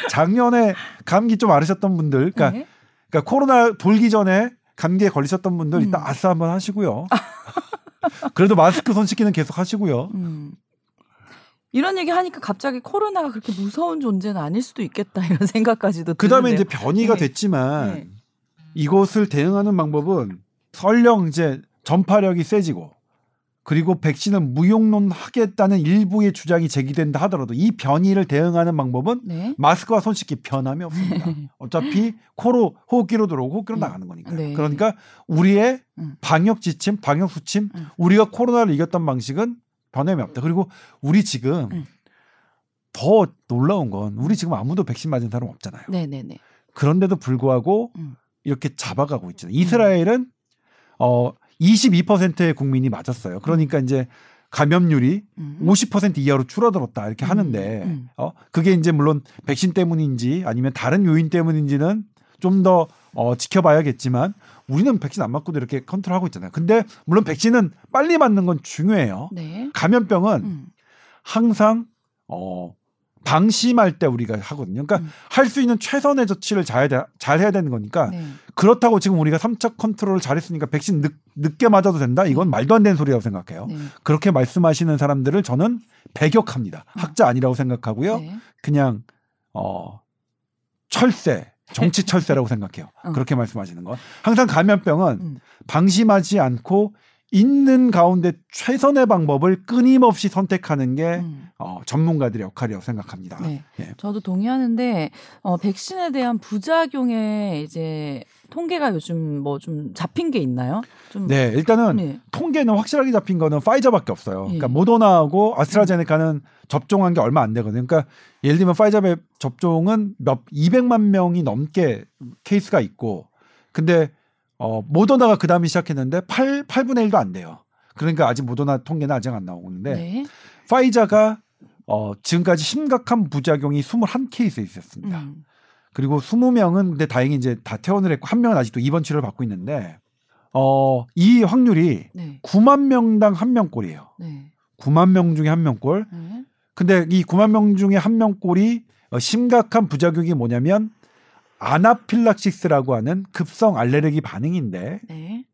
B: 작년에 감기 좀 앓으셨던 분들, 그러니까,
A: 네.
B: 그러니까 코로나 돌기 전에 감기에 걸리셨던 분들
A: 음.
B: 일단 아싸 한번 하시고요. 그래도 마스크 손 씻기는 계속 하시고요.
A: 음. 이런 얘기 하니까 갑자기 코로나가 그렇게 무서운 존재는 아닐 수도 있겠다 이런 생각까지도
B: 그 다음에
A: 드는데요.
B: 이제 변이가
A: 네.
B: 됐지만
A: 네.
B: 이것을 대응하는 방법은 설령 이제 전파력이 세지고 그리고 백신은 무용론 하겠다는 일부의 주장이 제기된다 하더라도 이 변이를 대응하는 방법은
A: 네.
B: 마스크와 손 씻기 변함이 없습니다. 어차피 코로 호흡기로 들어오고 호흡기로
A: 음.
B: 나가는 거니까.
A: 네.
B: 그러니까 우리의
A: 음.
B: 방역 지침, 방역 수침,
A: 음.
B: 우리가 코로나를 이겼던 방식은 변함이 없다. 그리고 우리 지금
A: 음.
B: 더 놀라운 건 우리 지금 아무도 백신 맞은 사람 없잖아요.
A: 네네네.
B: 그런데도 불구하고
A: 음.
B: 이렇게 잡아가고 있잖아요. 이스라엘은 어 22%의 국민이 맞았어요. 그러니까 이제 감염률이
A: 음.
B: 50% 이하로 줄어들었다 이렇게
A: 음,
B: 하는데
A: 음.
B: 어 그게 이제 물론 백신 때문인지 아니면 다른 요인 때문인지는 좀더 어, 지켜봐야겠지만 우리는 백신 안 맞고도 이렇게 컨트롤하고 있잖아요. 근데 물론 백신은 빨리 맞는 건 중요해요.
A: 네.
B: 감염병은
A: 음.
B: 항상 어 방심할 때 우리가 하거든요. 그러니까
A: 음.
B: 할수 있는 최선의 조치를 잘, 해야- 잘 해야 되는 거니까
A: 네.
B: 그렇다고 지금 우리가 3차 컨트롤을 잘했으니까 백신 늦, 늦게 맞아도 된다? 이건 말도 안 되는 소리라고 생각해요.
A: 네.
B: 그렇게 말씀하시는 사람들을 저는 배격합니다.
A: 음.
B: 학자 아니라고 생각하고요.
A: 네.
B: 그냥 어 철새, 정치 철새라고 생각해요.
A: 음.
B: 그렇게 말씀하시는 건 항상 감염병은
A: 음.
B: 방심하지 않고 있는 가운데 최선의 방법을 끊임없이 선택하는 게
A: 음.
B: 어, 전문가들의 역할이라고 생각합니다.
A: 네.
B: 예.
A: 저도 동의하는데 어, 백신에 대한 부작용에 이제 통계가 요즘 뭐 좀 잡힌 게 있나요? 좀
B: 네, 일단은
A: 네.
B: 통계는 확실하게 잡힌 거는 파이저밖에 없어요. 그러니까
A: 예.
B: 모더나하고 아스트라제네카는 접종한 게 얼마 안 되거든요. 그러니까 예를 들면 파이저 접종은 몇 200만 명이 넘게 케이스가 있고 근데 어 모더나가 그 다음에 시작했는데 8 8분의 1도 안 돼요. 그러니까 아직 모더나 통계는 아직 안 나오는데
A: 네.
B: 파이자가 어 지금까지 심각한 부작용이 21케이스 있었습니다.
A: 음.
B: 그리고 20명은 근데 다행히 이제 다 퇴원을 했고 한 명은 아직도 입원 치료를 받고 있는데 어 이 확률이
A: 네.
B: 9만 명당 한 명꼴이에요.
A: 네.
B: 9만 명 중에 한 명꼴.
A: 네.
B: 근데 이 9만 명 중에 한 명꼴이 어, 심각한 부작용이 뭐냐면 아나필락시스라고 하는 급성 알레르기 반응인데
A: 네.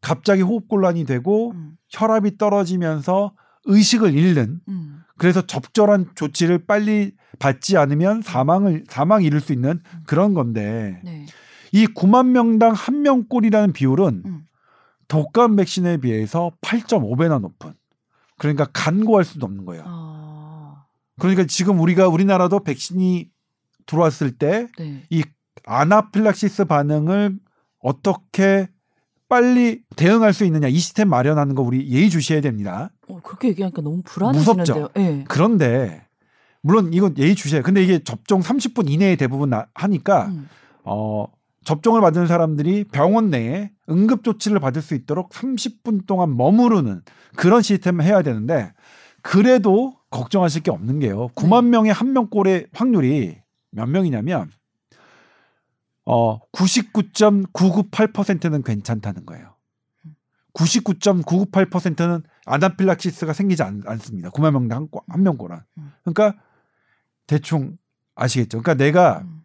B: 갑자기 호흡곤란이 되고
A: 음.
B: 혈압이 떨어지면서 의식을 잃는
A: 음.
B: 그래서 적절한 조치를 빨리 받지 않으면 사망을 사망 이를 수 있는 그런 건데
A: 네.
B: 이 9만 명당 한 명꼴이라는 비율은
A: 음.
B: 독감 백신에 비해서 8.5배나 높은 그러니까 간구할 수도 없는 거예요.
A: 아.
B: 그러니까 지금 우리가 우리나라도 백신이 들어왔을 때이
A: 네.
B: 아나필락시스 반응을 어떻게 빨리 대응할 수 있느냐 이 시스템 마련하는 거 우리 예의주시해야 됩니다.
A: 어, 그렇게 얘기하니까 너무 불안해지는데요. 네.
B: 그런데 물론 이건 예의주시해요. 근데 이게 접종 30분 이내에 대부분 나- 하니까
A: 음.
B: 어 접종을 받은 사람들이 병원 내에 응급 조치를 받을 수 있도록 30분 동안 머무르는 그런 시스템을 해야 되는데 그래도 걱정하실 게 없는 게요. 9만
A: 네.
B: 명의 한 명꼴의 확률이 몇 명이냐면 어 99.998%는 괜찮다는 거예요. 99.998%는 아나필락시스가 생기지 않, 않습니다. 9만 명당 한, 꼴- 한 명꼴은.
A: 음.
B: 그러니까 대충 아시겠죠. 그러니까 내가
A: 음.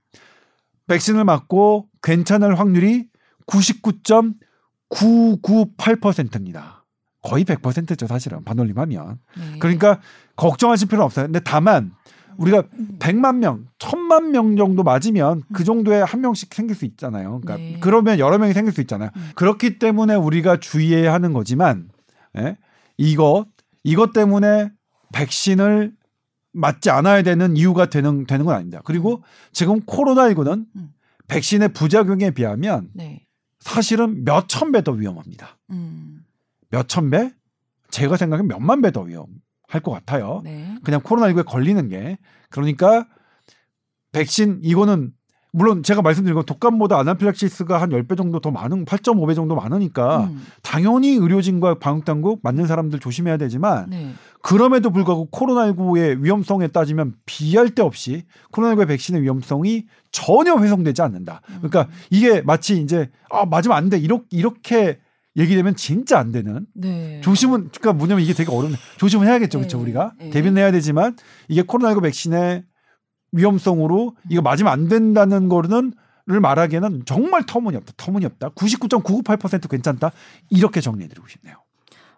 B: 백신을 맞고 괜찮을 확률이 99.998%입니다. 거의 100%죠, 사실은. 반올림하면.
A: 네.
B: 그러니까 걱정하실 필요는 없어요. 근데 다만 우리가
A: 음.
B: 100만 명, 1000만 명 정도 맞으면 그 정도에 한 명씩 생길 수 있잖아요. 그러니까
A: 네.
B: 그러면 여러 명이 생길 수 있잖아요.
A: 음.
B: 그렇기 때문에 우리가 주의해야 하는 거지만 예? 이거 이것 때문에 백신을 맞지 않아야 되는 이유가 되는 되는 건 아닙니다. 그리고 지금 코로나19는
A: 음.
B: 백신의 부작용에 비하면
A: 네.
B: 사실은 몇 천 배 더 위험합니다.
A: 음.
B: 몇천 배? 제가 생각하면 몇만 배 더 위험 할 것 같아요.
A: 네.
B: 그냥 코로나19에 걸리는 게 그러니까 백신 이거는 물론 제가 말씀드린 건 독감보다 아나필락시스가 한 10배 정도 더 많은 8.5배 정도 많으니까
A: 음.
B: 당연히 의료진과 방역당국 맞는 사람들 조심해야 되지만
A: 네.
B: 그럼에도 불구하고 코로나19의 위험성에 따지면 비할 데 없이 코로나19의 백신의 위험성이 전혀 훼손되지 않는다. 그러니까
A: 음.
B: 이게 마치 이제 아 맞으면 안 돼. 이렇게 이렇게 얘기되면 진짜 안 되는
A: 네.
B: 조심은 그러니까 뭐냐면 이게 되게 어렵네. 조심은 해야겠죠, 그렇죠
A: 네,
B: 우리가
A: 네.
B: 대비는 해야 되지만 이게 코로나19 백신의 위험성으로 이거 맞으면 안 된다는 거는 를 말하기에는 정말 터무니없다. 터무니없다. 99.998% 괜찮다. 이렇게 정리해 드리고 싶네요.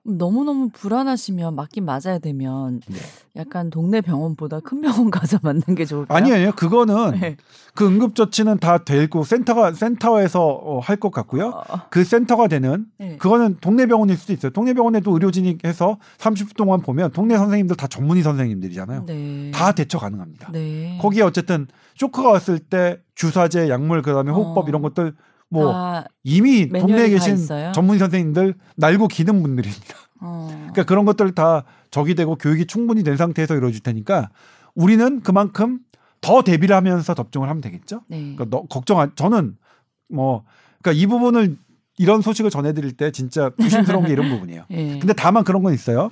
A: 너무너무 불안하시면 맞긴 맞아야 되면
B: 네.
A: 약간 동네 병원보다 큰 병원 가서 맞는 게 좋을까요?
B: 아니 아니요. 그거는
A: 네.
B: 그 응급 조치는 다 되고 센터가 센터에서 어, 할것 같고요.
A: 어,
B: 그 센터가 되는
A: 네.
B: 그거는 동네 병원일 수도 있어요. 동네 병원에도 의료진이 해서 30분 동안 보면 동네 선생님들 다 전문의 선생님들이잖아요.
A: 네.
B: 다 대처 가능합니다.
A: 네.
B: 거기에 어쨌든 쇼크가 왔을 때 주사제, 약물 그다음에 호흡법
A: 어.
B: 이런 것들 뭐
A: 다,
B: 이미 동네에
A: 다
B: 계신
A: 있어요?
B: 전문의 선생님들 날고 기는 분들입니다.
A: 어.
B: 그러니까 그런 것들 다 적이 되고 교육이 충분히 된 상태에서 이루어질 테니까 우리는 그만큼 더 대비를 하면서 접종을 하면 되겠죠.
A: 네.
B: 그러니까 너, 걱정 안 저는 뭐 그러니까 이 부분을 이런 소식을 전해드릴 때 진짜 조심스러운 게 이런 부분이에요.
A: 예.
B: 근데 다만 그런 건 있어요.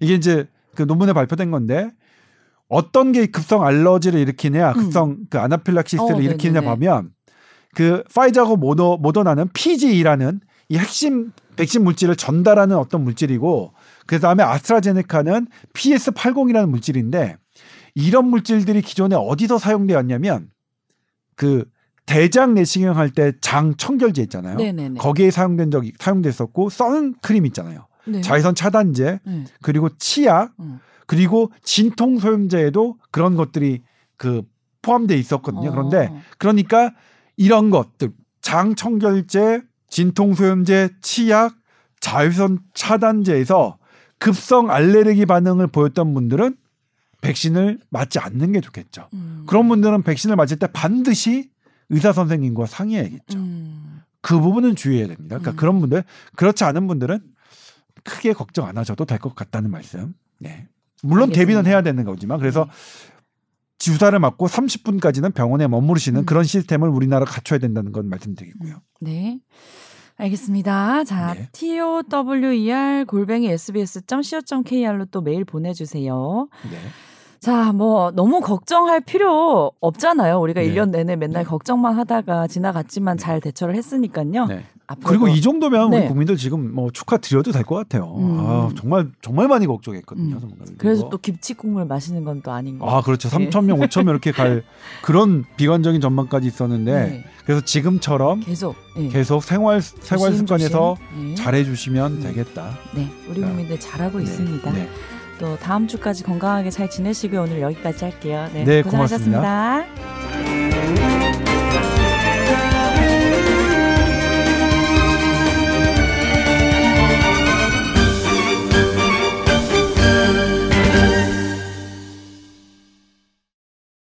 B: 이게 이제 그 논문에 발표된 건데 어떤 게 급성 알러지를 일으키냐, 급성 그 아나필락시스를
A: 음. 어,
B: 일으키냐
A: 네네네.
B: 보면 그 파이자하고 모더 모더나는 PGE라는 이 핵심 백신 물질을 전달하는 어떤 물질이고 그 다음에 아스트라제네카는 PS80이라는 물질인데 이런 물질들이 기존에 어디서 사용되었냐면 그 대장 내시경 할 때 장 청결제 있잖아요.
A: 네네네.
B: 거기에 사용된 적이 사용됐었고 선크림 있잖아요.
A: 네.
B: 자외선 차단제
A: 네.
B: 그리고 치약
A: 음.
B: 그리고 진통 소염제에도 그런 것들이 그 포함돼 있었거든요.
A: 어.
B: 그런데 그러니까 이런 것들 장 청결제, 진통 소염제, 치약, 자외선 차단제에서 급성 알레르기 반응을 보였던 분들은 백신을 맞지 않는 게 좋겠죠.
A: 음.
B: 그런 분들은 백신을 맞을 때 반드시 의사 선생님과 상의해야겠죠.
A: 음.
B: 그 부분은 주의해야 됩니다. 그러니까
A: 음.
B: 그런 분들 그렇지 않은 분들은 크게 걱정 안 하셔도 될 것 같다는 말씀. 네. 물론
A: 알겠습니다.
B: 대비는 해야 되는 거지만 그래서
A: 네.
B: 주사를 맞고 30분까지는 병원에 머무르시는
A: 음.
B: 그런 시스템을 우리나라 갖춰야 된다는 건 말씀드리고요.
A: 네. 알겠습니다. 자,
B: 네.
A: tower 골뱅이 sbs.co.kr로 또 메일 보내주세요.
B: 네.
A: 자, 뭐 너무 걱정할 필요 없잖아요. 우리가
B: 네.
A: 일 1년 내내 맨날
B: 네.
A: 걱정만 하다가 지나갔지만 잘 대처를 했으니까요.
B: 네. 그리고 이 정도면
A: 네.
B: 우리 국민들 지금 뭐 축하 드려도 될 것 같아요.
A: 음.
B: 아, 정말 정말 많이 걱정했거든요.
A: 음. 그래서 또 김치 국물 마시는 건 또 아닌 거.
B: 아 그렇죠.
A: 네.
B: 3천 명, 5천 명 이렇게 갈 그런 비관적인 전망까지 있었는데
A: 네.
B: 그래서 지금처럼
A: 계속 네.
B: 계속 생활 생활 습관에서
A: 조심. 네.
B: 잘해 주시면
A: 음.
B: 되겠다.
A: 네, 우리
B: 자,
A: 국민들 잘하고
B: 네.
A: 있습니다.
B: 네.
A: 또 다음 주까지 건강하게 잘 지내시고요. 오늘 여기까지 할게요. 네,
B: 네,
A: 고생하셨습니다.